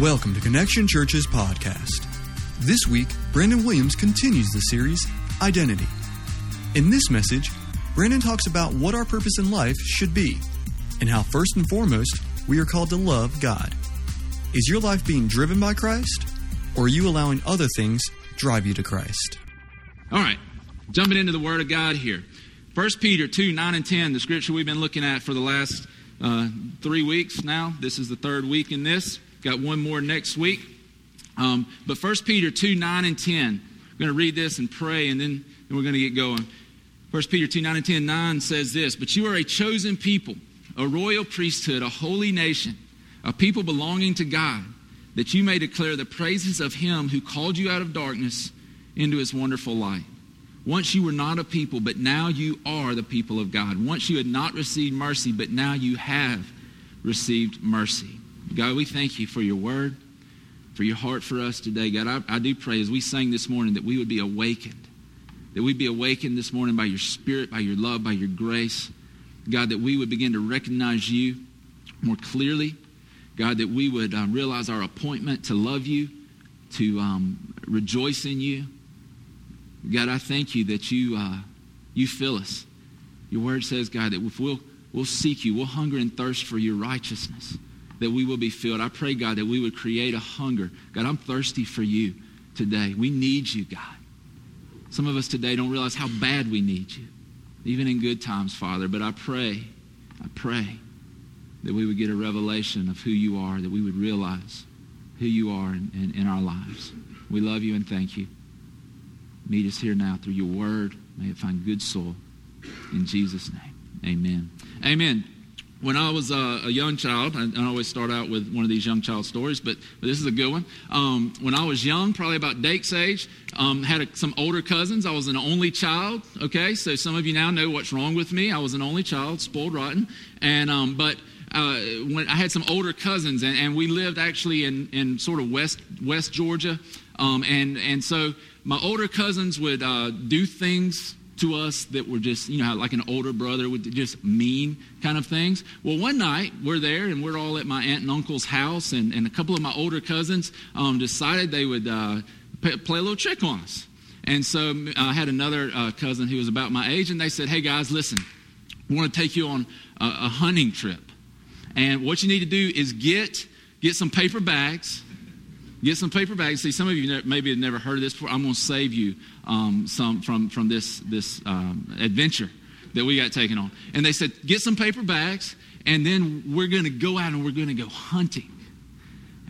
Welcome to Connection Church's podcast. This week, Brandon Williams continues the series, Identity. In this message, Brandon talks about what our purpose in life should be and how, first and foremost, we are called to love God. Is your life being driven by Christ, or are you allowing other things drive you to Christ? All right, jumping into the Word of God here. 1 Peter 2 9 and 10, the scripture we've been looking at for the last uh, three weeks now. This is the third week in this. Got one more next week. Um, but 1 Peter 2 9 and 10. I'm going to read this and pray, and then, then we're going to get going. 1 Peter 2 9 and 10 9 says this But you are a chosen people, a royal priesthood, a holy nation, a people belonging to God, that you may declare the praises of him who called you out of darkness into his wonderful light. Once you were not a people, but now you are the people of God. Once you had not received mercy, but now you have received mercy. God, we thank you for your word, for your heart for us today. God, I, I do pray as we sang this morning that we would be awakened, that we'd be awakened this morning by your spirit, by your love, by your grace. God, that we would begin to recognize you more clearly. God, that we would um, realize our appointment to love you, to um, rejoice in you. God, I thank you that you, uh, you fill us. Your word says, God, that if we'll, we'll seek you, we'll hunger and thirst for your righteousness that we will be filled. I pray, God, that we would create a hunger. God, I'm thirsty for you today. We need you, God. Some of us today don't realize how bad we need you, even in good times, Father. But I pray, I pray that we would get a revelation of who you are, that we would realize who you are in, in, in our lives. We love you and thank you. Meet us here now through your word. May it find good soil. In Jesus' name, amen. Amen when I was uh, a young child, I, I, always start out with one of these young child stories, but, but this is a good one. Um, when I was young, probably about Dake's age, um, had a, some older cousins. I was an only child. Okay, so some of you now know what's wrong with me. I was an only child, spoiled rotten, and um, but. Uh, when I had some older cousins, and, and, we lived actually in, in sort of West West Georgia, um, and and so my older cousins would uh, do things to us that were just, you know, like an older brother would just mean kind of things. Well, one night we're there and we're all at my aunt and uncle's house, and, and a couple of my older cousins um, decided they would uh, play a little trick on us. And so I had another uh, cousin who was about my age, and they said, Hey guys, listen, I want to take you on a, a hunting trip. And what you need to do is get, get some paper bags Get some paper bags. See, some of you maybe have never heard of this before. I'm going to save you um, some from, from this, this um, adventure that we got taken on. And they said, get some paper bags, and then we're going to go out and we're going to go hunting.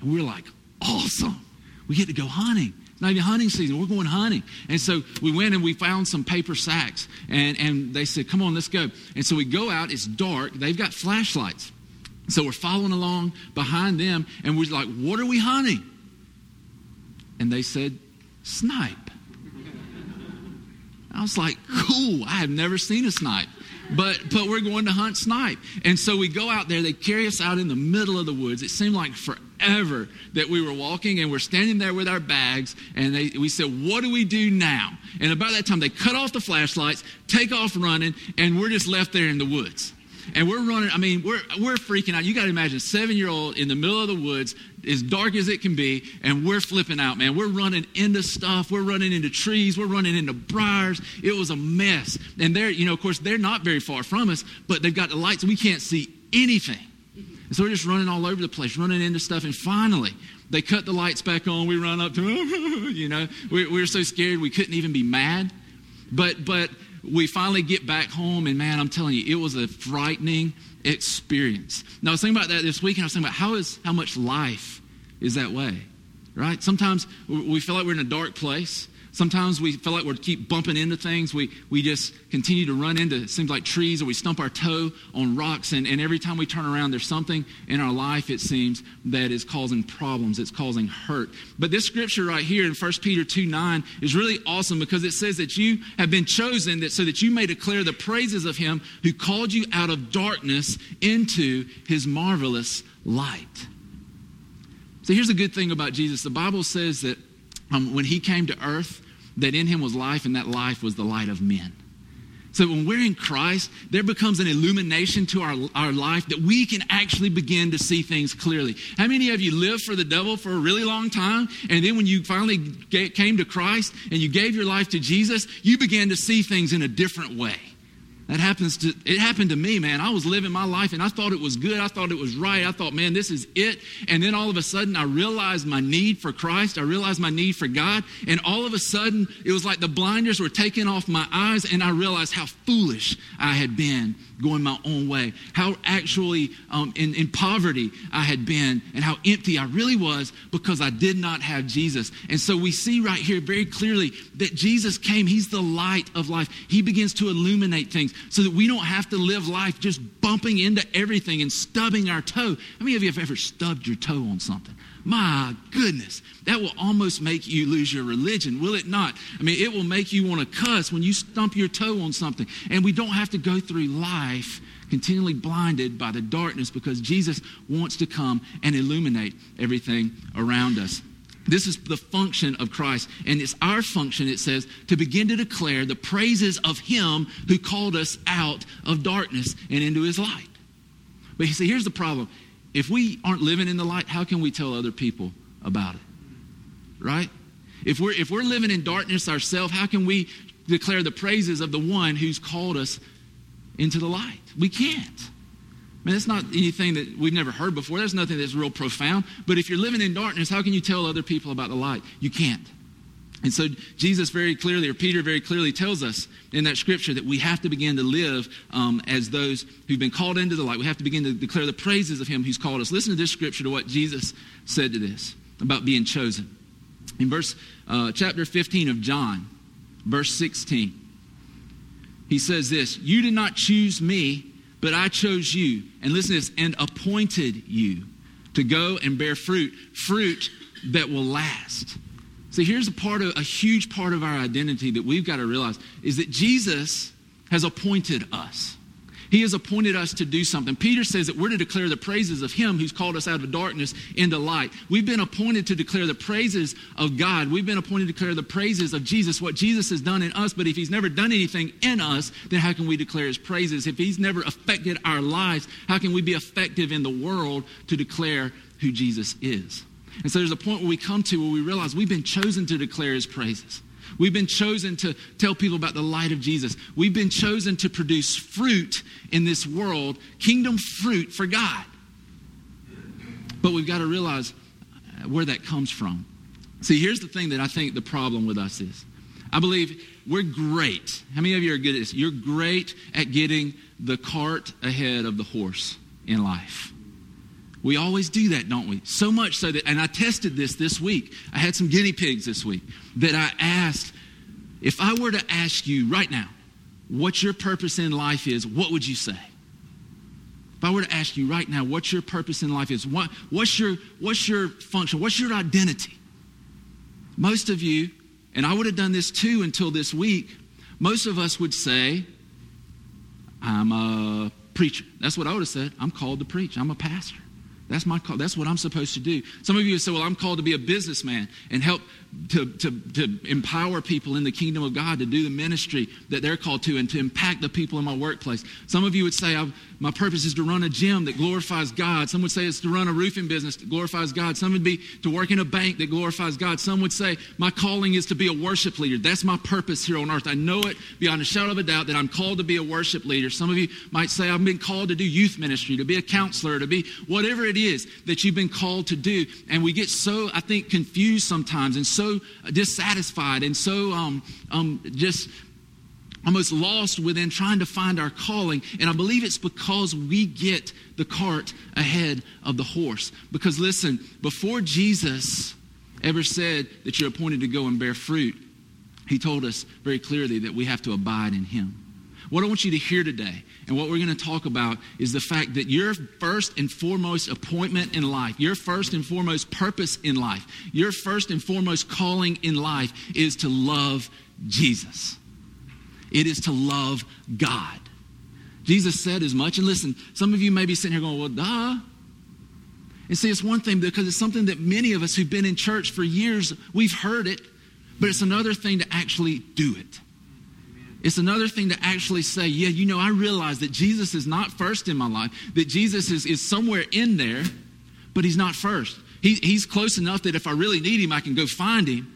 And we're like, awesome. We get to go hunting. Not even hunting season. We're going hunting. And so we went and we found some paper sacks. And, and they said, come on, let's go. And so we go out. It's dark. They've got flashlights. So we're following along behind them. And we're like, what are we hunting? And they said, Snipe. I was like, cool, I have never seen a snipe. But, but we're going to hunt snipe. And so we go out there, they carry us out in the middle of the woods. It seemed like forever that we were walking and we're standing there with our bags and they, we said, what do we do now? And about that time, they cut off the flashlights, take off running, and we're just left there in the woods. And we're running, I mean, we're, we're freaking out. You got to imagine, seven year old in the middle of the woods, as dark as it can be, and we're flipping out, man. We're running into stuff. We're running into trees. We're running into briars. It was a mess. And they're, you know, of course, they're not very far from us, but they've got the lights. We can't see anything. And so we're just running all over the place, running into stuff. And finally, they cut the lights back on. We run up to them, you know. We, we were so scared we couldn't even be mad. But, but, we finally get back home, and man, I'm telling you, it was a frightening experience. Now, I was thinking about that this week, and I was thinking about how, is, how much life is that way, right? Sometimes we feel like we're in a dark place. Sometimes we feel like we keep bumping into things. We, we just continue to run into, it seems like trees, or we stump our toe on rocks. And, and every time we turn around, there's something in our life, it seems, that is causing problems. It's causing hurt. But this scripture right here in 1 Peter 2 9 is really awesome because it says that you have been chosen that, so that you may declare the praises of him who called you out of darkness into his marvelous light. So here's the good thing about Jesus the Bible says that um, when he came to earth, that in him was life, and that life was the light of men. So when we're in Christ, there becomes an illumination to our, our life that we can actually begin to see things clearly. How many of you lived for the devil for a really long time? And then when you finally came to Christ and you gave your life to Jesus, you began to see things in a different way. That happens to it happened to me, man. I was living my life and I thought it was good. I thought it was right. I thought, man, this is it. And then all of a sudden I realized my need for Christ. I realized my need for God. And all of a sudden it was like the blinders were taken off my eyes and I realized how foolish I had been going my own way, how actually um, in, in poverty I had been, and how empty I really was because I did not have Jesus. And so we see right here very clearly that Jesus came. He's the light of life. He begins to illuminate things so that we don't have to live life just bumping into everything and stubbing our toe. How many of you have ever stubbed your toe on something? My goodness, that will almost make you lose your religion, will it not? I mean, it will make you want to cuss when you stump your toe on something. And we don't have to go through life continually blinded by the darkness because Jesus wants to come and illuminate everything around us. This is the function of Christ. And it's our function, it says, to begin to declare the praises of Him who called us out of darkness and into His light. But you see, here's the problem if we aren't living in the light, how can we tell other people about it? Right? If we're, if we're living in darkness ourselves, how can we declare the praises of the one who's called us into the light? We can't. I mean, that's not anything that we've never heard before. There's nothing that's real profound. But if you're living in darkness, how can you tell other people about the light? You can't. And so Jesus very clearly, or Peter very clearly tells us in that scripture that we have to begin to live um, as those who've been called into the light. We have to begin to declare the praises of Him who's called us. Listen to this scripture to what Jesus said to this about being chosen. In verse uh, chapter 15 of John, verse 16, he says this: "You did not choose me, but I chose you." And listen to this: and appointed you to go and bear fruit, fruit that will last. See, here's a part of a huge part of our identity that we've got to realize is that Jesus has appointed us. He has appointed us to do something. Peter says that we're to declare the praises of Him who's called us out of darkness into light. We've been appointed to declare the praises of God. We've been appointed to declare the praises of Jesus, what Jesus has done in us. But if He's never done anything in us, then how can we declare His praises? If He's never affected our lives, how can we be effective in the world to declare who Jesus is? And so there's a point where we come to where we realize we've been chosen to declare his praises. We've been chosen to tell people about the light of Jesus. We've been chosen to produce fruit in this world, kingdom fruit for God. But we've got to realize uh, where that comes from. See, here's the thing that I think the problem with us is. I believe we're great. How many of you are good at this? You're great at getting the cart ahead of the horse in life. We always do that, don't we? So much so that, and I tested this this week. I had some guinea pigs this week that I asked, if I were to ask you right now what your purpose in life is, what would you say? If I were to ask you right now what your purpose in life is, what, what's, your, what's your function, what's your identity? Most of you, and I would have done this too until this week, most of us would say, I'm a preacher. That's what I would have said. I'm called to preach. I'm a pastor. That's my call. That's what I'm supposed to do. Some of you say, well, I'm called to be a businessman and help to, to, to empower people in the kingdom of God to do the ministry that they're called to and to impact the people in my workplace. Some of you would say, my purpose is to run a gym that glorifies God. Some would say it's to run a roofing business that glorifies God. Some would be to work in a bank that glorifies God. Some would say, my calling is to be a worship leader. That's my purpose here on earth. I know it beyond a shadow of a doubt that I'm called to be a worship leader. Some of you might say, I've been called to do youth ministry, to be a counselor, to be whatever it is that you've been called to do. And we get so, I think, confused sometimes and so dissatisfied and so um, um, just almost lost within trying to find our calling. And I believe it's because we get the cart ahead of the horse. Because listen, before Jesus ever said that you're appointed to go and bear fruit, he told us very clearly that we have to abide in him. What I want you to hear today, and what we're going to talk about, is the fact that your first and foremost appointment in life, your first and foremost purpose in life, your first and foremost calling in life is to love Jesus. It is to love God. Jesus said as much. And listen, some of you may be sitting here going, well, duh. And see, it's one thing because it's something that many of us who've been in church for years, we've heard it, but it's another thing to actually do it. It's another thing to actually say, yeah, you know, I realize that Jesus is not first in my life, that Jesus is, is somewhere in there, but he's not first. He, he's close enough that if I really need him, I can go find him,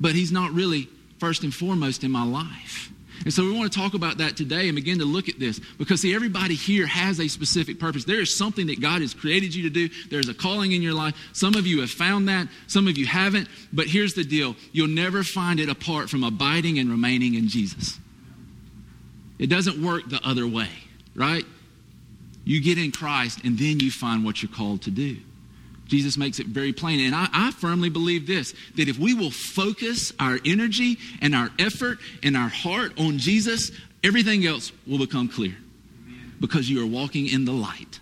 but he's not really first and foremost in my life. And so we want to talk about that today and begin to look at this because, see, everybody here has a specific purpose. There is something that God has created you to do, there's a calling in your life. Some of you have found that, some of you haven't. But here's the deal you'll never find it apart from abiding and remaining in Jesus. It doesn't work the other way, right? You get in Christ and then you find what you're called to do. Jesus makes it very plain. And I, I, firmly believe this that if we will focus our energy and our effort and our heart on Jesus, everything else will become clear because you are walking in the light.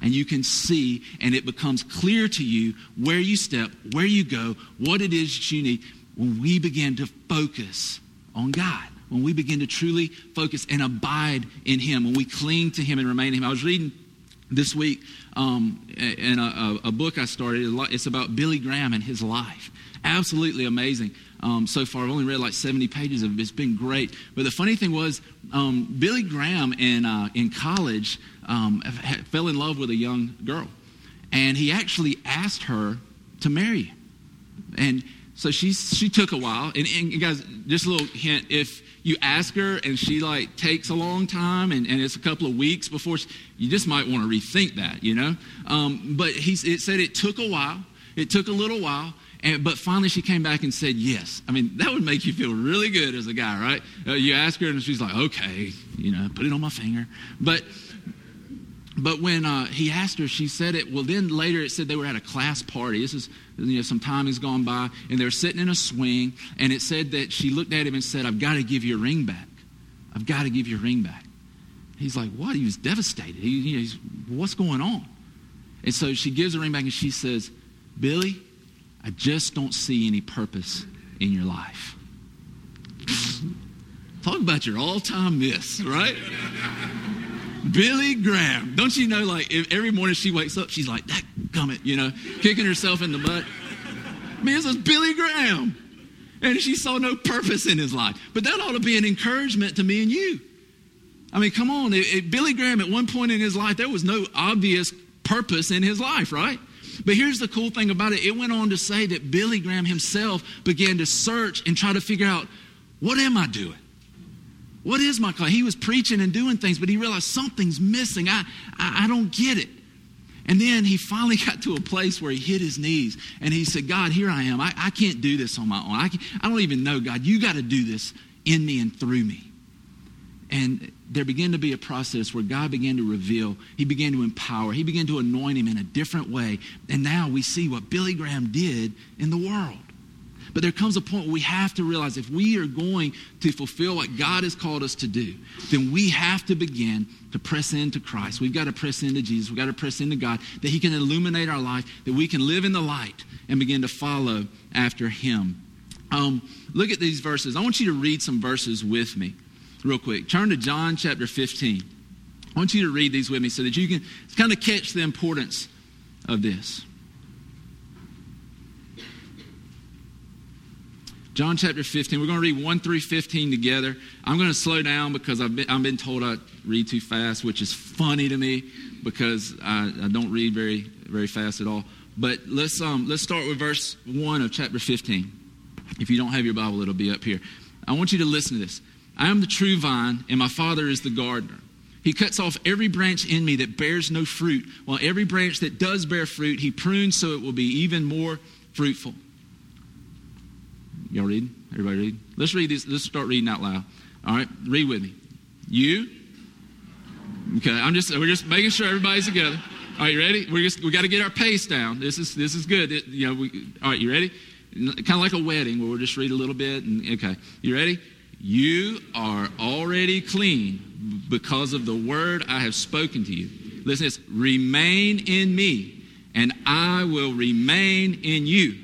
And you can see, and it becomes clear to you where you step, where you go, what it is that you need when we begin to focus on God when we begin to truly focus and abide in Him, when we cling to Him and remain in Him. I was reading this week um, in a, a, book I started. It's about Billy Graham and his life. Absolutely amazing. Um, so far, I've only read like 70 pages of it. It's been great. But the funny thing was, um, Billy Graham in, uh, in college um, fell in love with a young girl. And he actually asked her to marry him. And so she, she took a while. And, and guys, just a little hint if you ask her and she like takes a long time and, and it's a couple of weeks before she, you just might want to rethink that you know? Um, but he it said it took a while. It took a little while and, but finally she came back and said yes. I mean that would make you feel really good as a guy right? Uh, you ask her and she's like okay you know put it on my finger. But but when uh, he asked her, she said it. Well, then later it said they were at a class party. This is, you know, some time has gone by, and they're sitting in a swing, and it said that she looked at him and said, I've got to give your ring back. I've got to give your ring back. He's like, What? He was devastated. He, you know, he's, What's going on? And so she gives the ring back, and she says, Billy, I just don't see any purpose in your life. Talk about your all time miss, right? Billy Graham. Don't you know, like, every morning she wakes up, she's like, that gummit, you know, kicking herself in the butt. Man, this is Billy Graham. And she saw no purpose in his life. But that ought to be an encouragement to me and you. I mean, come on. It, it, Billy Graham, at one point in his life, there was no obvious purpose in his life, right? But here's the cool thing about it it went on to say that Billy Graham himself began to search and try to figure out what am I doing? What is my call? He was preaching and doing things, but he realized something's missing. I, I, I don't get it. And then he finally got to a place where he hit his knees and he said, God, here I am. I, I can't do this on my own. I, I don't even know, God. You got to do this in me and through me. And there began to be a process where God began to reveal, He began to empower, He began to anoint him in a different way. And now we see what Billy Graham did in the world. But there comes a point where we have to realize if we are going to fulfill what God has called us to do, then we have to begin to press into Christ. We've got to press into Jesus. We've got to press into God that He can illuminate our life, that we can live in the light and begin to follow after Him. Um, look at these verses. I want you to read some verses with me, real quick. Turn to John chapter 15. I want you to read these with me so that you can kind of catch the importance of this. John chapter 15. We're going to read 1 through 15 together. I'm going to slow down because I've been, I've been told I read too fast, which is funny to me because I, I don't read very, very fast at all. But let's, um, let's start with verse 1 of chapter 15. If you don't have your Bible, it'll be up here. I want you to listen to this. I am the true vine, and my Father is the gardener. He cuts off every branch in me that bears no fruit, while every branch that does bear fruit, he prunes so it will be even more fruitful. Y'all read? Everybody read? Let's read this. Let's start reading out loud. All right, read with me. You. Okay, I'm just we're just making sure everybody's together. All right, you ready? We're just we got to get our pace down. This is this is good. It, you know, we, all right, you ready? Kind of like a wedding where we'll just read a little bit. And okay, you ready? You are already clean because of the word I have spoken to you. Listen, this remain in me, and I will remain in you.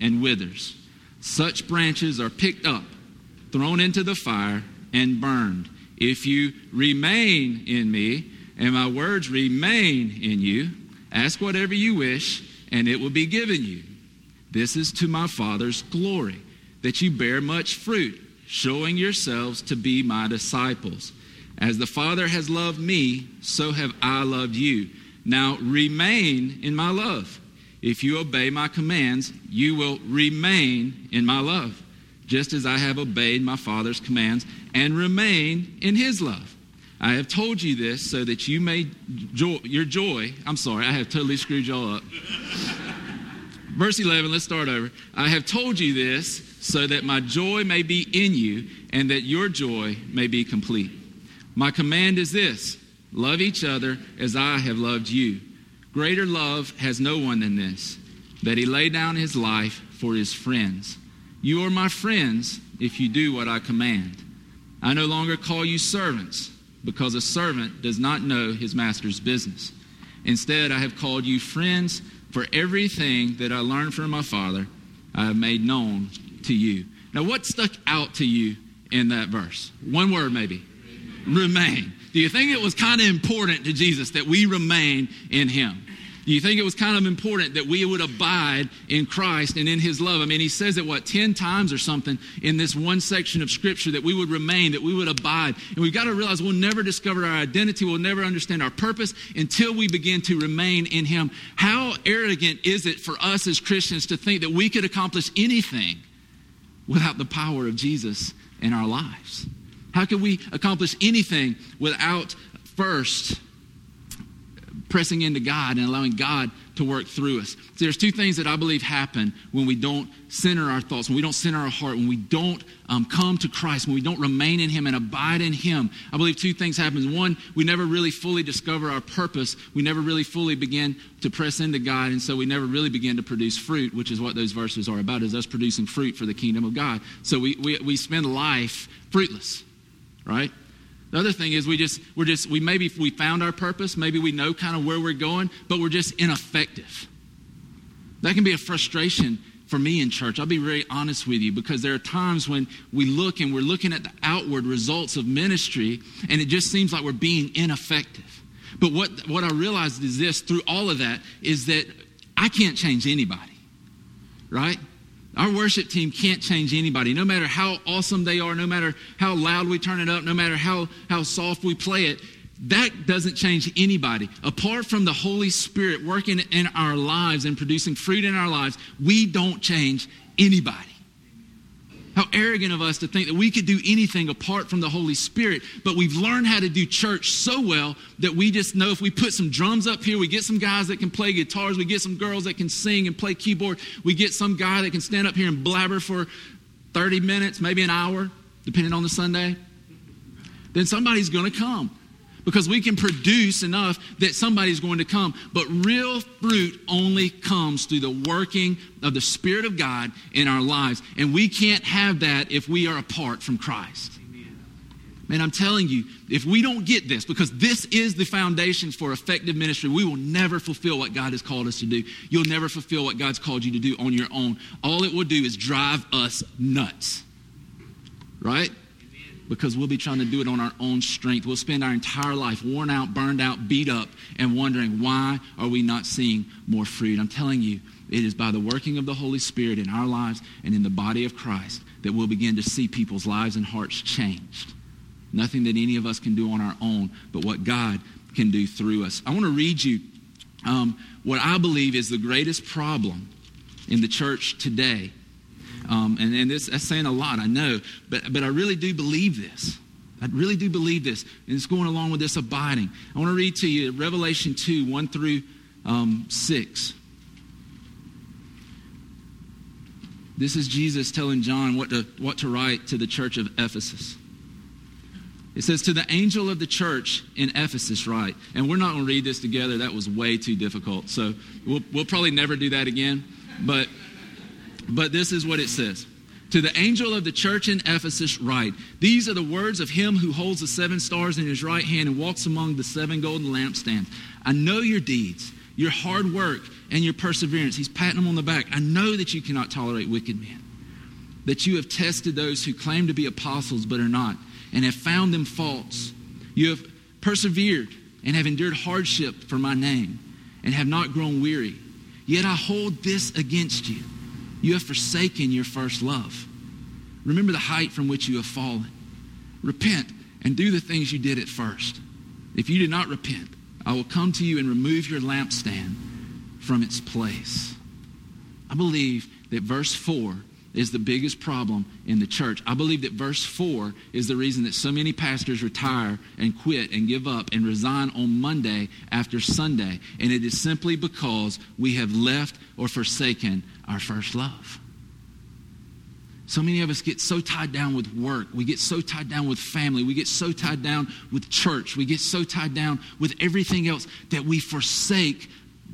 and withers. Such branches are picked up, thrown into the fire, and burned. If you remain in me, and my words remain in you, ask whatever you wish, and it will be given you. This is to my Father's glory, that you bear much fruit, showing yourselves to be my disciples. As the Father has loved me, so have I loved you. Now remain in my love. If you obey my commands, you will remain in my love, just as I have obeyed my Father's commands and remain in his love. I have told you this so that you may joy, your joy. I'm sorry, I have totally screwed y'all up. Verse 11, let's start over. I have told you this so that my joy may be in you and that your joy may be complete. My command is this love each other as I have loved you. Greater love has no one than this, that he lay down his life for his friends. You are my friends if you do what I command. I no longer call you servants, because a servant does not know his master's business. Instead, I have called you friends, for everything that I learned from my Father, I have made known to you. Now, what stuck out to you in that verse? One word, maybe. Remain. Do you think it was kind of important to Jesus that we remain in him? Do you think it was kind of important that we would abide in Christ and in his love? I mean, he says it, what, 10 times or something in this one section of scripture that we would remain, that we would abide. And we've got to realize we'll never discover our identity, we'll never understand our purpose until we begin to remain in him. How arrogant is it for us as Christians to think that we could accomplish anything without the power of Jesus in our lives? How can we accomplish anything without first pressing into God and allowing God to work through us. So there's two things that I believe happen when we don't center our thoughts, when we don't center our heart, when we don't um, come to Christ, when we don't remain in Him and abide in Him. I believe two things happen. One, we never really fully discover our purpose. We never really fully begin to press into God, and so we never really begin to produce fruit, which is what those verses are about, is us producing fruit for the kingdom of God. So we, we, we spend life fruitless, right? The other thing is we just we're just we maybe we found our purpose, maybe we know kind of where we're going, but we're just ineffective. That can be a frustration for me in church. I'll be very honest with you because there are times when we look and we're looking at the outward results of ministry and it just seems like we're being ineffective. But what what I realized is this through all of that is that I can't change anybody. Right? Our worship team can't change anybody, no matter how awesome they are, no matter how loud we turn it up, no matter how, how soft we play it. That doesn't change anybody. Apart from the Holy Spirit working in our lives and producing fruit in our lives, we don't change anybody. How arrogant of us to think that we could do anything apart from the Holy Spirit, but we've learned how to do church so well that we just know if we put some drums up here, we get some guys that can play guitars, we get some girls that can sing and play keyboard, we get some guy that can stand up here and blabber for 30 minutes, maybe an hour, depending on the Sunday, then somebody's going to come because we can produce enough that somebody's going to come. But real fruit only comes through the working of the Spirit of God in our lives. And we can't have that if we are apart from Christ. Man, I'm telling you, if we don't get this, because this is the foundation for effective ministry, we will never fulfill what God has called us to do. You'll never fulfill what God's called you to do on your own. All it will do is drive us nuts. Right? Because we'll be trying to do it on our own strength. We'll spend our entire life worn out, burned out, beat up, and wondering why are we not seeing more fruit. I'm telling you, it is by the working of the Holy Spirit in our lives and in the body of Christ that we'll begin to see people's lives and hearts changed. Nothing that any of us can do on our own, but what God can do through us. I want to read you um, what I believe is the greatest problem in the church today um, and and this, that's saying a lot, I know, but, but I really do believe this. I really do believe this. And it's going along with this abiding. I want to read to you Revelation 2 1 through um, 6. This is Jesus telling John what to, what to write to the church of Ephesus. It says, To the angel of the church in Ephesus, write. And we're not going to read this together. That was way too difficult. So we'll, we'll probably never do that again. But but this is what it says To the angel of the church in Ephesus, write These are the words of him who holds the seven stars in his right hand and walks among the seven golden lampstands. I know your deeds, your hard work, and your perseverance. He's patting them on the back. I know that you cannot tolerate wicked men, that you have tested those who claim to be apostles but are not, and have found them false. You have persevered and have endured hardship for my name, and have not grown weary. Yet I hold this against you you have forsaken your first love. Remember the height from which you have fallen. Repent and do the things you did at first. If you do not repent, I will come to you and remove your lampstand from its place. I believe that verse 4 is the biggest problem in the church. I believe that verse 4 is the reason that so many pastors retire and quit and give up and resign on Monday after Sunday. And it is simply because we have left or forsaken our first love. So many of us get so tied down with work. We get so tied down with family. We get so tied down with church. We get so tied down with everything else that we forsake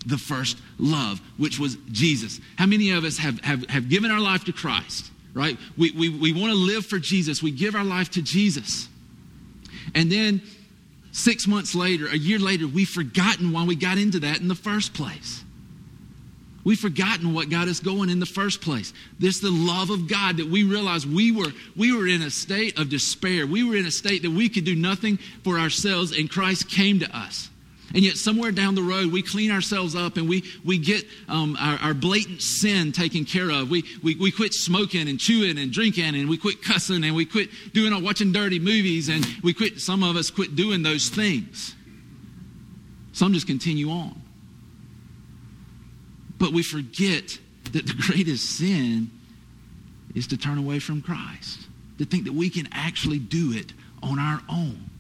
the first love, which was Jesus. How many of us have, have, have given our life to Christ, right? We, we, we want to live for Jesus. We give our life to Jesus. And then six months later, a year later, we've forgotten why we got into that in the first place. We've forgotten what got us going in the first place. This the love of God that we realized we were we were in a state of despair. We were in a state that we could do nothing for ourselves and Christ came to us. And yet, somewhere down the road, we clean ourselves up and we, we get um, our, our, blatant sin taken care of. We, we, we quit smoking and chewing and drinking and we quit cussing and we quit doing or watching dirty movies and we quit, some of us quit doing those things. Some just continue on. But we forget that the greatest sin is to turn away from Christ, to think that we can actually do it on our own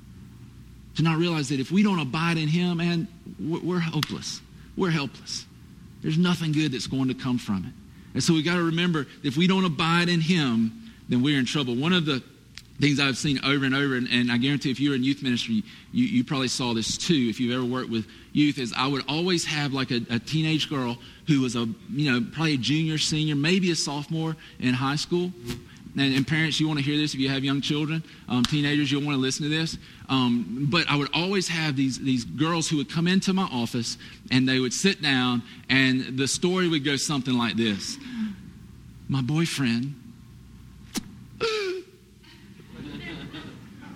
to not realize that if we don't abide in Him, man, we're hopeless. We're helpless. There's nothing good that's going to come from it. And so we got to remember if we don't abide in Him, then we're in trouble. One of the things I've seen over and over, and, and I guarantee if you're in youth ministry, you, you, probably saw this too, if you've ever worked with youth, is I would always have like a, a teenage girl who was a, you know, probably a junior, senior, maybe a sophomore in high school. And, and, parents, you want to hear this if you have young children, um, teenagers, you'll want to listen to this. Um, but I would always have these, these girls who would come into my office and they would sit down, and the story would go something like this My boyfriend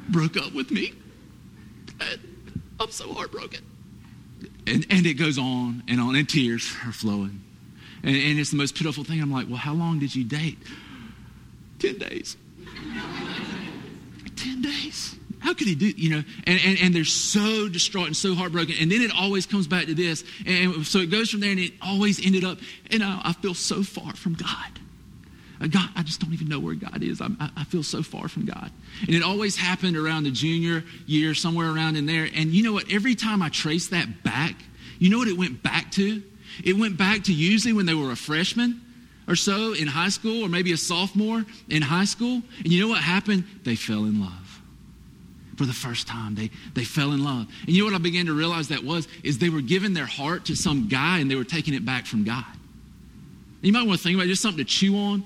broke up with me. I'm so heartbroken. And, and it goes on and on, and tears are flowing. And, and it's the most pitiful thing. I'm like, well, how long did you date? 10 days. 10 days. How could he do, you know? And, and, and they're so distraught and so heartbroken. And then it always comes back to this. And so it goes from there and it always ended up, and I, I feel so far from God. Uh, God, I just don't even know where God is. I, I, feel so far from God. And it always happened around the junior year, somewhere around in there. And you know what? Every time I trace that back, you know what it went back to? It went back to usually when they were a freshman or so in high school, or maybe a sophomore in high school. And you know what happened? They fell in love. For the first time, they, they fell in love. And you know what I began to realize that was? Is they were giving their heart to some guy and they were taking it back from God. You might want to think about it, just something to chew on.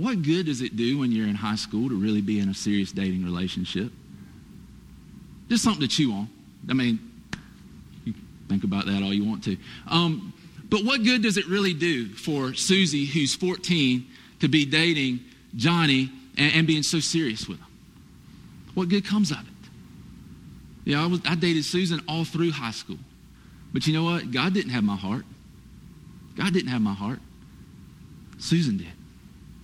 What good does it do when you're in high school to really be in a serious dating relationship? Just something to chew on. I mean, you think about that all you want to. Um, but what good does it really do for Susie, who's 14, to be dating Johnny and, and being so serious with him? What good comes of it? Yeah, I, was, I dated Susan all through high school. But you know what? God didn't have my heart. God didn't have my heart. Susan did.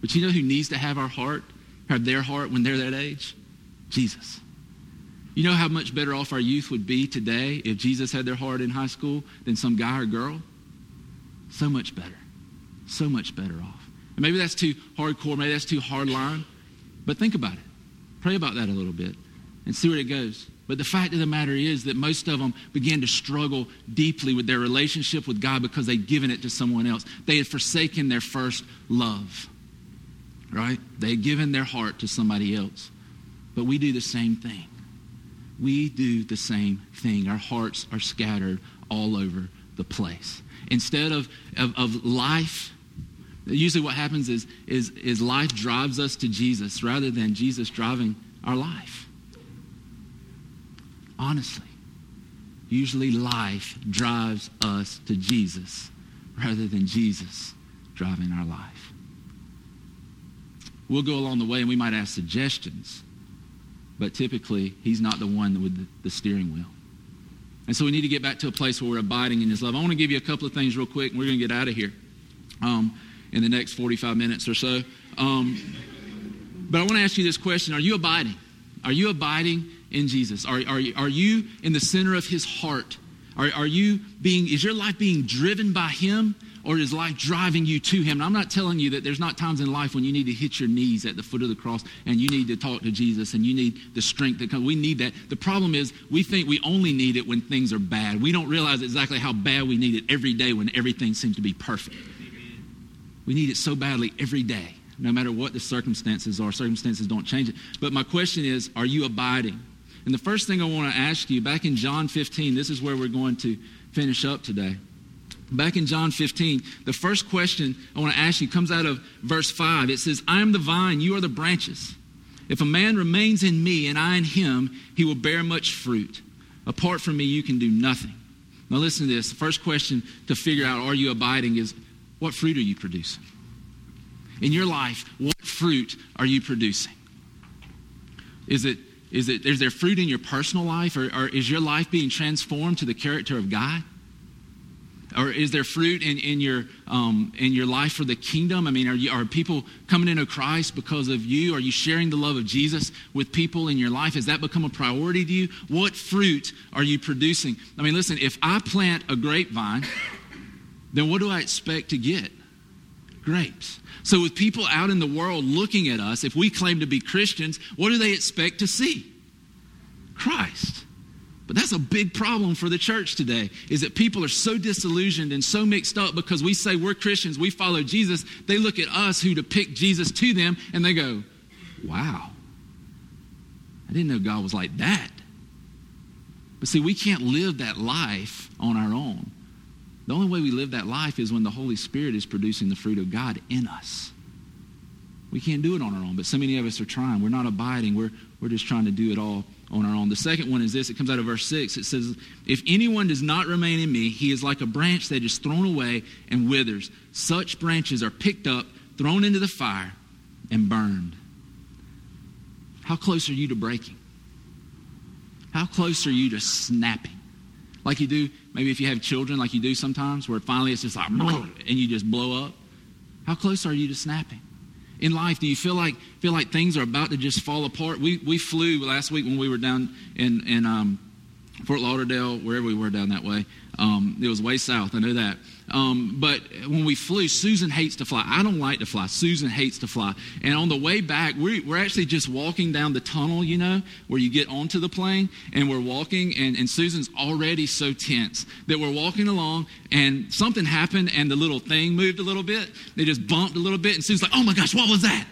But you know who needs to have our heart, have their heart when they're that age? Jesus. You know how much better off our youth would be today if Jesus had their heart in high school than some guy or girl? So much better. So much better off. And maybe that's too hardcore, maybe that's too hard line, but think about it. Pray about that a little bit and see where it goes. But the fact of the matter is that most of them began to struggle deeply with their relationship with God because they'd given it to someone else. They had forsaken their first love, right? They had given their heart to somebody else. But we do the same thing. We do the same thing. Our hearts are scattered all over the place. Instead of, of, of life Usually, what happens is, is, is life drives us to Jesus rather than Jesus driving our life. Honestly, usually life drives us to Jesus rather than Jesus driving our life. We'll go along the way and we might ask suggestions, but typically, He's not the one with the steering wheel. And so we need to get back to a place where we're abiding in His love. I want to give you a couple of things real quick, and we're going to get out of here. Um, in the next 45 minutes or so. Um, but I want to ask you this question Are you abiding? Are you abiding in Jesus? Are, are, are you in the center of his heart? Are, are you being, is your life being driven by him or is life driving you to him? And I'm not telling you that there's not times in life when you need to hit your knees at the foot of the cross and you need to talk to Jesus and you need the strength that comes. We need that. The problem is we think we only need it when things are bad. We don't realize exactly how bad we need it every day when everything seems to be perfect. We need it so badly every day, no matter what the circumstances are. Circumstances don't change it. But my question is are you abiding? And the first thing I want to ask you, back in John 15, this is where we're going to finish up today. Back in John 15, the first question I want to ask you comes out of verse 5. It says, I am the vine, you are the branches. If a man remains in me and I in him, he will bear much fruit. Apart from me, you can do nothing. Now, listen to this. The first question to figure out, are you abiding, is what fruit are you producing? In your life, what fruit are you producing? Is it is it is there fruit in your personal life or, or is your life being transformed to the character of God? Or is there fruit in, in, your, um, in your life for the kingdom? I mean, are, you, are people coming into Christ because of you? Are you sharing the love of Jesus with people in your life? Has that become a priority to you? What fruit are you producing? I mean, listen, if I plant a grapevine then what do I expect to get? Grapes. So, with people out in the world looking at us, if we claim to be Christians, what do they expect to see? Christ. But that's a big problem for the church today is that people are so disillusioned and so mixed up because we say we're Christians, we follow Jesus. They look at us who depict Jesus to them and they go, wow, I didn't know God was like that. But see, we can't live that life on our own. The only way we live that life is when the Holy Spirit is producing the fruit of God in us. We can't do it on our own, but so many of us are trying. We're not abiding, we're, we're just trying to do it all on our own. The second one is this it comes out of verse 6. It says, If anyone does not remain in me, he is like a branch that is thrown away and withers. Such branches are picked up, thrown into the fire, and burned. How close are you to breaking? How close are you to snapping? Like you do, maybe if you have children, like you do sometimes, where finally it's just like, and you just blow up? How close are you to snapping? In life, do you feel like feel like things are about to just fall apart? We we flew last week when we were down in in um, Fort Lauderdale, wherever we were down that way. Um, it was way south, I know that. Um, but when we flew, Susan hates to fly. I don't like to fly. Susan hates to fly. And on the way back, we, we're actually just walking down the tunnel, you know, where you get onto the plane, and we're walking, and, and Susan's already so tense that we're walking along, and something happened, and the little thing moved a little bit. They just bumped a little bit, and Susan's like, oh my gosh, what was that?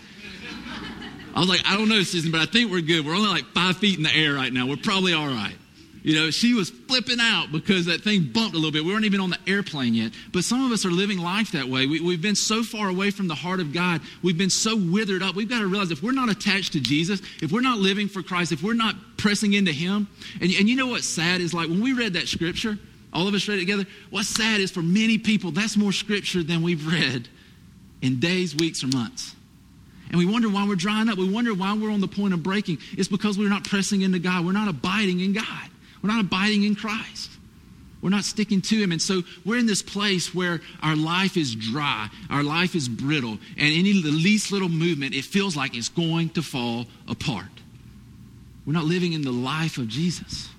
I was like, I don't know, Susan, but I think we're good. We're only like five feet in the air right now. We're probably all right. You know, she was flipping out because that thing bumped a little bit. We weren't even on the airplane yet. But some of us are living life that way. We, have been so far away from the heart of God. We've been so withered up. We've got to realize if we're not attached to Jesus, if we're not living for Christ, if we're not pressing into Him, and, and you know what's sad is like when we read that scripture, all of us read it together. What's sad is for many people, that's more scripture than we've read in days, weeks, or months. And we wonder why we're drying up. We wonder why we're on the point of breaking. It's because we're not pressing into God. We're not abiding in God. We're not abiding in Christ. We're not sticking to Him. And so we're in this place where our life is dry, our life is brittle, and any the least little movement, it feels like it's going to fall apart. We're not living in the life of Jesus.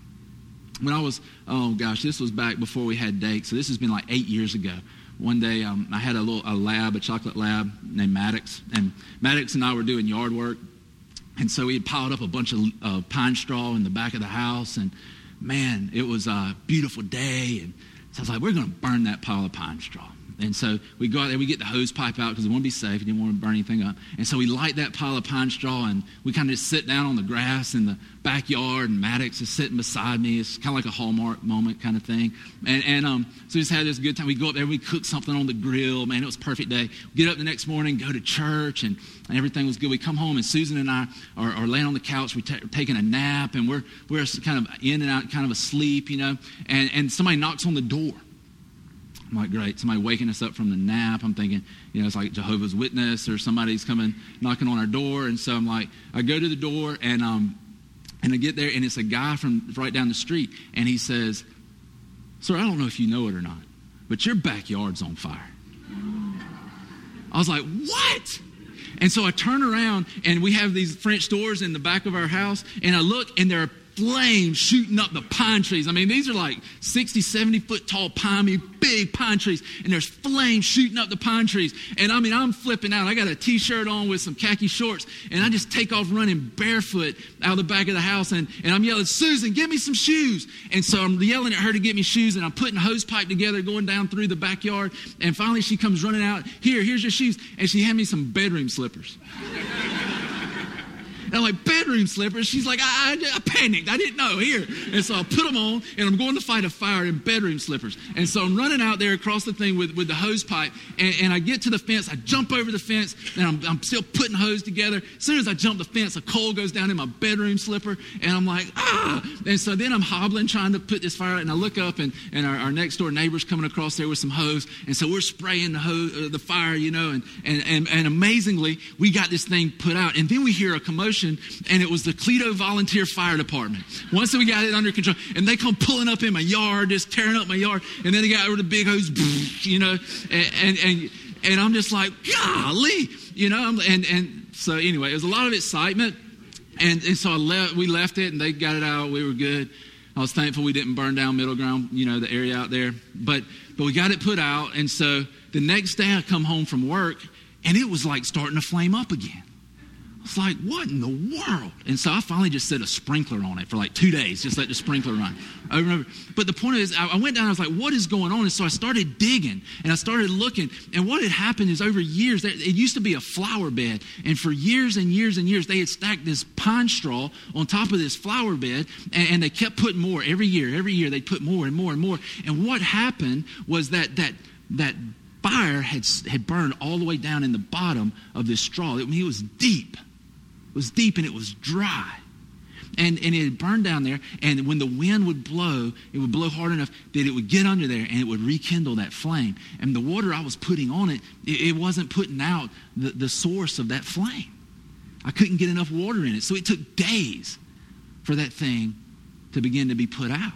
When I was, oh gosh, this was back before we had Dake, so this has been like eight years ago. One day um, I had a little a lab, a chocolate lab named Maddox, and Maddox and I were doing yard work. And so we had piled up a bunch of uh, pine straw in the back of the house, and man, it was a beautiful day. And so I was like, we're going to burn that pile of pine straw. And so we go out there, we get the hose pipe out because we want to be safe. We didn't want to burn anything up. And so we light that pile of pine straw and we kind of just sit down on the grass in the backyard and Maddox is sitting beside me. It's kind of like a Hallmark moment kind of thing. And, and um, so we just had this good time. We go up there, we cook something on the grill. Man, it was perfect day. Get up the next morning, go to church, and, and everything was good. We come home and Susan and I are, are laying on the couch. We're taking a nap and we're, we're kind of in and out, kind of asleep, you know. And, and somebody knocks on the door. I'm like, great, somebody waking us up from the nap. I'm thinking, you know, it's like Jehovah's Witness or somebody's coming knocking on our door. And so I'm like, I go to the door and um, and I get there and it's a guy from right down the street and he says, Sir, I don't know if you know it or not, but your backyard's on fire. I was like, What? And so I turn around and we have these French doors in the back of our house and I look and there are flames shooting up the pine trees. I mean, these are like 60, 70 foot tall, piney, big pine trees, and there's flames shooting up the pine trees. And I mean, I'm flipping out. I got a t shirt on with some khaki shorts, and I just take off running barefoot out of the back of the house, and, and I'm yelling, Susan, give me some shoes. And so I'm yelling at her to get me shoes, and I'm putting hose pipe together, going down through the backyard. And finally, she comes running out, Here, here's your shoes. And she had me some bedroom slippers. And I'm like, bedroom slippers? She's like, I, I, I, panicked. I didn't know. Here. And so I put them on, and I'm going to fight a fire in bedroom slippers. And so I'm running out there across the thing with, with the hose pipe, and, and I get to the fence. I jump over the fence, and I'm, I'm still putting hose together. As soon as I jump the fence, a coal goes down in my bedroom slipper, and I'm like, ah! And so then I'm hobbling, trying to put this fire out, and I look up, and, and our, our next door neighbor's coming across there with some hose. And so we're spraying the, hose, uh, the fire, you know, and, and, and, and amazingly, we got this thing put out. And then we hear a commotion and it was the Cleto Volunteer Fire Department. Once we got it under control, and they come pulling up in my yard, just tearing up my yard, and then they got over the big hose, you know, and, and, and, and I'm just like, golly, you know, and, and so anyway, it was a lot of excitement. And, and so I left, we left it and they got it out. We were good. I was thankful we didn't burn down middle ground, you know, the area out there. But, but we got it put out. And so the next day I come home from work and it was like starting to flame up again. It's like, what in the world? And so I finally just set a sprinkler on it for like two days, just let the sprinkler run. I remember. But the point is, I went down, I was like, what is going on? And so I started digging and I started looking. And what had happened is over years, it used to be a flower bed. And for years and years and years, they had stacked this pine straw on top of this flower bed. And, and they kept putting more every year. Every year, they'd put more and more and more. And what happened was that, that, that fire had, had burned all the way down in the bottom of this straw. I mean, it was deep. Was deep and it was dry. And, and it burned down there. And when the wind would blow, it would blow hard enough that it would get under there and it would rekindle that flame. And the water I was putting on it, it, it wasn't putting out the, the source of that flame. I couldn't get enough water in it. So it took days for that thing to begin to be put out.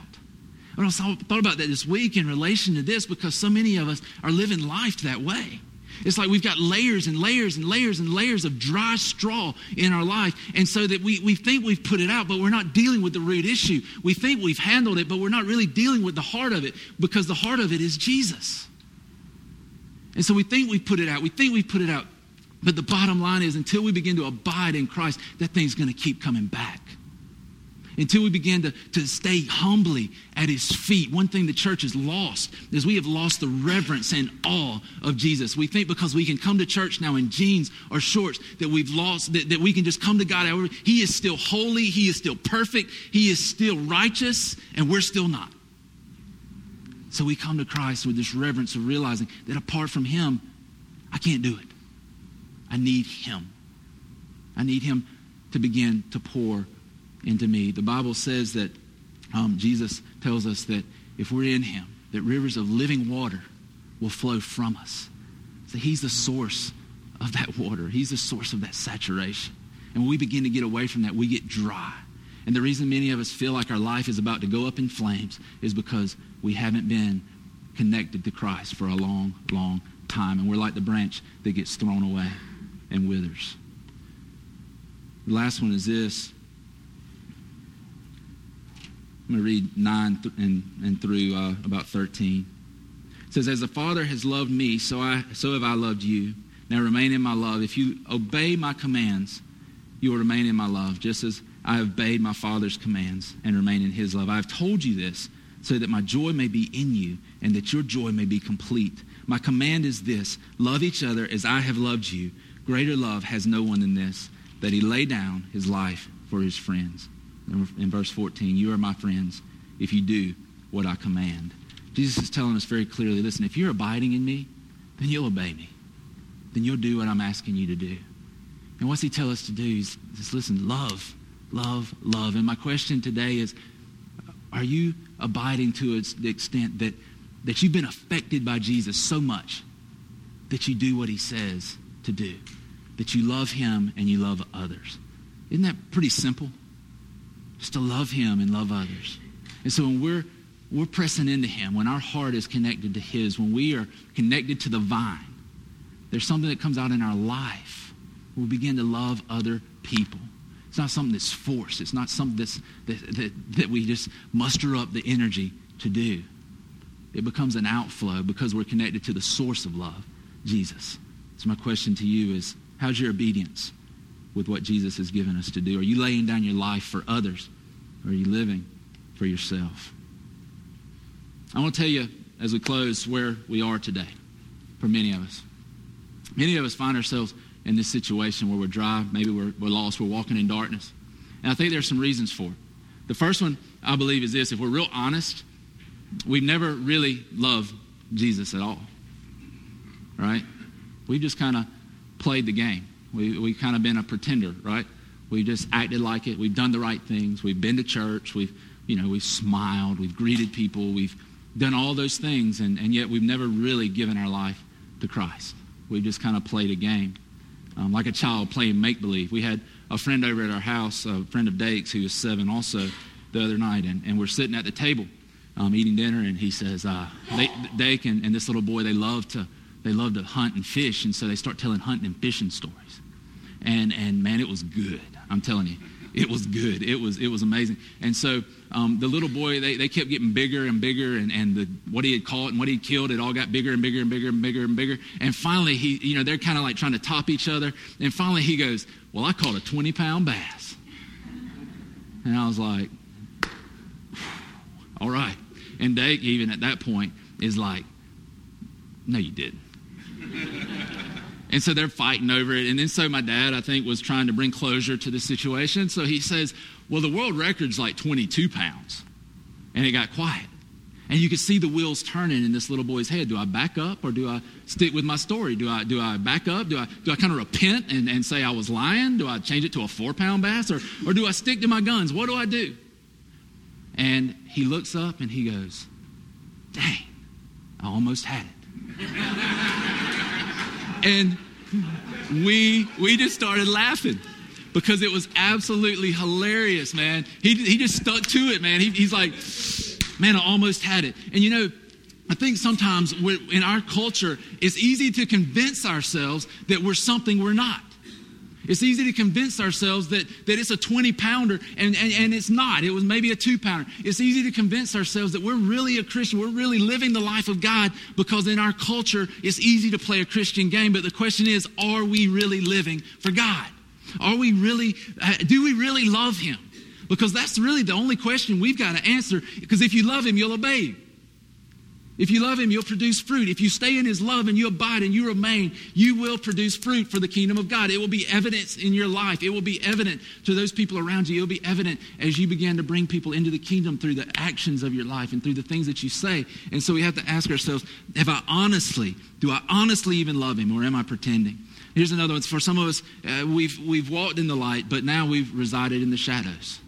And I thought about that this week in relation to this because so many of us are living life that way. It's like we've got layers and layers and layers and layers of dry straw in our life. And so that we, we think we've put it out, but we're not dealing with the root issue. We think we've handled it, but we're not really dealing with the heart of it because the heart of it is Jesus. And so we think we've put it out. We think we've put it out. But the bottom line is until we begin to abide in Christ, that thing's going to keep coming back until we begin to, to stay humbly at his feet. One thing the church has lost is we have lost the reverence and awe of Jesus. We think because we can come to church now in jeans or shorts that we've lost, that, that we can just come to God. He is still holy, he is still perfect, he is still righteous, and we're still not. So we come to Christ with this reverence of realizing that apart from him, I can't do it. I need him. I need him to begin to pour into me. The Bible says that um, Jesus tells us that if we're in Him, that rivers of living water will flow from us. So He's the source of that water, He's the source of that saturation. And when we begin to get away from that, we get dry. And the reason many of us feel like our life is about to go up in flames is because we haven't been connected to Christ for a long, long time. And we're like the branch that gets thrown away and withers. The last one is this I'm going to read 9 th- and, and through uh, about 13. It says, As the Father has loved me, so, I, so have I loved you. Now remain in my love. If you obey my commands, you will remain in my love, just as I have obeyed my Father's commands and remain in his love. I have told you this so that my joy may be in you and that your joy may be complete. My command is this love each other as I have loved you. Greater love has no one than this, that he lay down his life for his friends. In verse 14, you are my friends if you do what I command. Jesus is telling us very clearly listen, if you're abiding in me, then you'll obey me. Then you'll do what I'm asking you to do. And what's he tell us to do? He's just listen, love, love, love. And my question today is are you abiding to the extent that, that you've been affected by Jesus so much that you do what he says to do? That you love him and you love others? Isn't that pretty simple? Just to love him and love others. And so when we're we're pressing into him, when our heart is connected to his, when we are connected to the vine, there's something that comes out in our life. We begin to love other people. It's not something that's forced. It's not something that's, that, that, that we just muster up the energy to do. It becomes an outflow because we're connected to the source of love, Jesus. So my question to you is, how's your obedience with what Jesus has given us to do? Are you laying down your life for others? Or are you living for yourself? I want to tell you as we close where we are today for many of us. Many of us find ourselves in this situation where we're dry, maybe we're, we're lost, we're walking in darkness. And I think there's some reasons for it. The first one, I believe, is this if we're real honest, we've never really loved Jesus at all. Right? We've just kind of played the game. We, we kind of been a pretender, right? We've just acted like it. We've done the right things. We've been to church. We've, you know, we've smiled. We've greeted people. We've done all those things, and, and yet we've never really given our life to Christ. We've just kind of played a game um, like a child playing make believe. We had a friend over at our house, a friend of Dake's who was seven also the other night, and, and we're sitting at the table um, eating dinner, and he says, uh, they, Dake and, and this little boy, they love to they love to hunt and fish, and so they start telling hunting and fishing stories. And and man, it was good. I'm telling you, it was good. It was it was amazing. And so um, the little boy, they, they kept getting bigger and bigger, and, and the, what he had caught and what he killed, it all got bigger and bigger and bigger and bigger and bigger. And finally, he, you know, they're kind of like trying to top each other. And finally, he goes, "Well, I caught a 20 pound bass." And I was like, "All right." And Dake, even at that point, is like, "No, you didn't." And so they're fighting over it. And then so my dad, I think, was trying to bring closure to the situation. So he says, Well, the world record's like 22 pounds. And it got quiet. And you could see the wheels turning in this little boy's head. Do I back up or do I stick with my story? Do I, do I back up? Do I, do I kind of repent and, and say I was lying? Do I change it to a four pound bass? Or, or do I stick to my guns? What do I do? And he looks up and he goes, Dang, I almost had it. And we, we just started laughing because it was absolutely hilarious, man. He, he just stuck to it, man. He, he's like, man, I almost had it. And you know, I think sometimes in our culture, it's easy to convince ourselves that we're something we're not. It's easy to convince ourselves that, that it's a 20 pounder and, and, and it's not. It was maybe a two pounder. It's easy to convince ourselves that we're really a Christian. We're really living the life of God because in our culture, it's easy to play a Christian game. But the question is, are we really living for God? Are we really, uh, do we really love Him? Because that's really the only question we've got to answer. Because if you love Him, you'll obey Him. If you love him, you'll produce fruit. If you stay in his love and you abide and you remain, you will produce fruit for the kingdom of God. It will be evidence in your life. It will be evident to those people around you. It will be evident as you begin to bring people into the kingdom through the actions of your life and through the things that you say. And so we have to ask ourselves, have I honestly, do I honestly even love him or am I pretending? Here's another one. For some of us, uh, we've, we've walked in the light, but now we've resided in the shadows.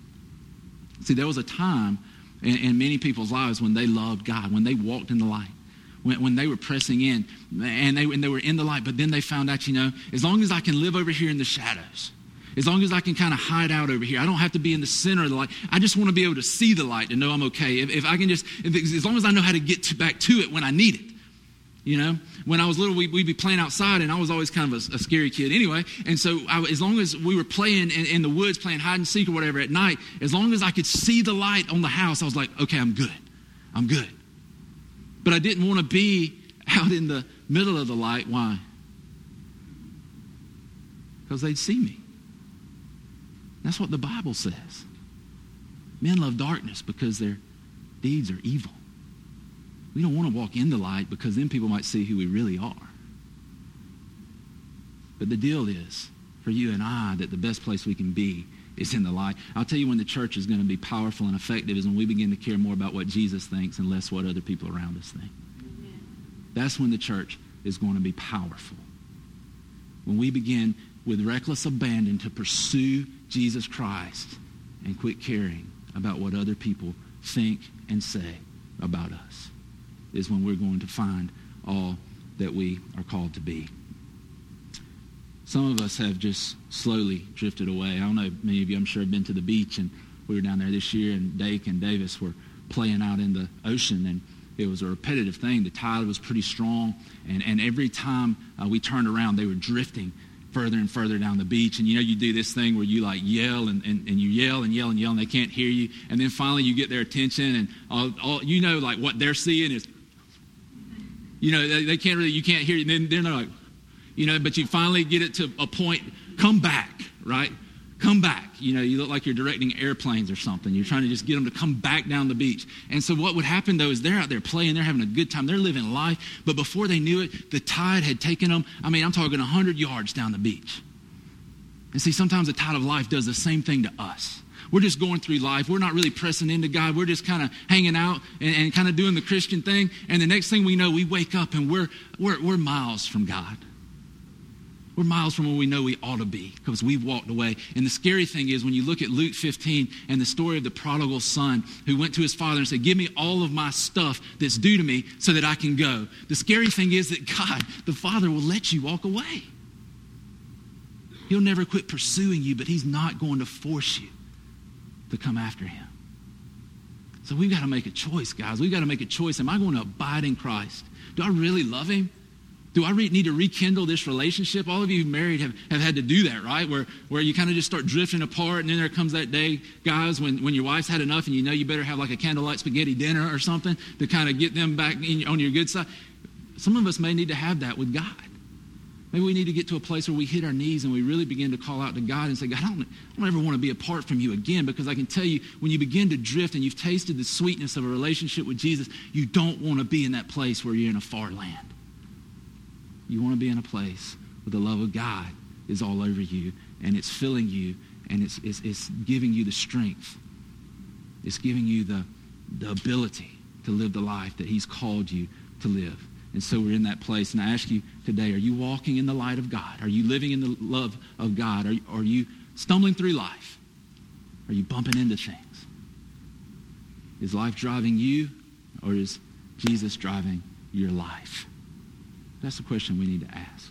See, there was a time in, in many people's lives when they loved God, when they walked in the light when, when, they were pressing in and they, and they were in the light, but then they found out, you know, as long as I can live over here in the shadows, as long as I can kind of hide out over here, I don't have to be in the center of the light. I just want to be able to see the light and know I'm okay. If, if I can just, if, as long as I know how to get to, back to it when I need it. You know, when I was little, we, would be playing outside, and I was always kind of a, a scary kid anyway. And so, I, as long as we were playing in, in, the woods, playing hide and seek or whatever at night, as long as I could see the light on the house, I was like, okay, I'm good. I'm good. But I didn't want to be out in the middle of the light. Why? Because they'd see me. That's what the Bible says. Men love darkness because their deeds are evil. We don't want to walk in the light because then people might see who we really are. But the deal is, for you and I, that the best place we can be is in the light. I'll tell you when the church is going to be powerful and effective is when we begin to care more about what Jesus thinks and less what other people around us think. That's when the church is going to be powerful. When we begin with reckless abandon to pursue Jesus Christ and quit caring about what other people think and say about us, is when we're going to find all that we are called to be. Some of us have just slowly drifted away. I don't know, many of you, I'm sure, have been to the beach, and we were down there this year, and Dake and Davis were playing out in the ocean, and it was a repetitive thing. The tide was pretty strong, and, and every time uh, we turned around, they were drifting further and further down the beach. And you know, you do this thing where you like yell and, and, and you yell and yell and yell, and they can't hear you. And then finally you get their attention, and all, all you know, like what they're seeing is, you know, they, they can't really, you can't hear you. And then they're like, you know, but you finally get it to a point, come back, right? come back. You know, you look like you're directing airplanes or something. You're trying to just get them to come back down the beach. And so what would happen though is they're out there playing, they're having a good time, they're living life. But before they knew it, the tide had taken them, I mean, I'm talking 100 yards down the beach. And see, sometimes the tide of life does the same thing to us. We're just going through life. We're not really pressing into God. We're just kind of hanging out and, and kind of doing the Christian thing. And the next thing we know, we wake up and we're, we're, we're miles from God. We're miles from where we know we ought to be because we've walked away. And the scary thing is when you look at Luke 15 and the story of the prodigal son who went to his father and said, Give me all of my stuff that's due to me so that I can go. The scary thing is that God, the Father, will let you walk away. He'll never quit pursuing you, but He's not going to force you to come after Him. So we've got to make a choice, guys. We've got to make a choice. Am I going to abide in Christ? Do I really love Him? Do I re- need to rekindle this relationship? All of you married have, have had to do that, right? Where, where you kind of just start drifting apart, and then there comes that day, guys, when, when your wife's had enough and you know you better have like a candlelight spaghetti dinner or something to kind of get them back in, on your good side. Some of us may need to have that with God. Maybe we need to get to a place where we hit our knees and we really begin to call out to God and say, God, I don't, I don't ever want to be apart from you again because I can tell you when you begin to drift and you've tasted the sweetness of a relationship with Jesus, you don't want to be in that place where you're in a far land. You want to be in a place where the love of God is all over you and it's filling you and it's, it's, it's giving you the strength. It's giving you the, the ability to live the life that He's called you to live. And so we're in that place. And I ask you today, are you walking in the light of God? Are you living in the love of God? Are, are you stumbling through life? Are you bumping into things? Is life driving you or is Jesus driving your life? That's the question we need to ask.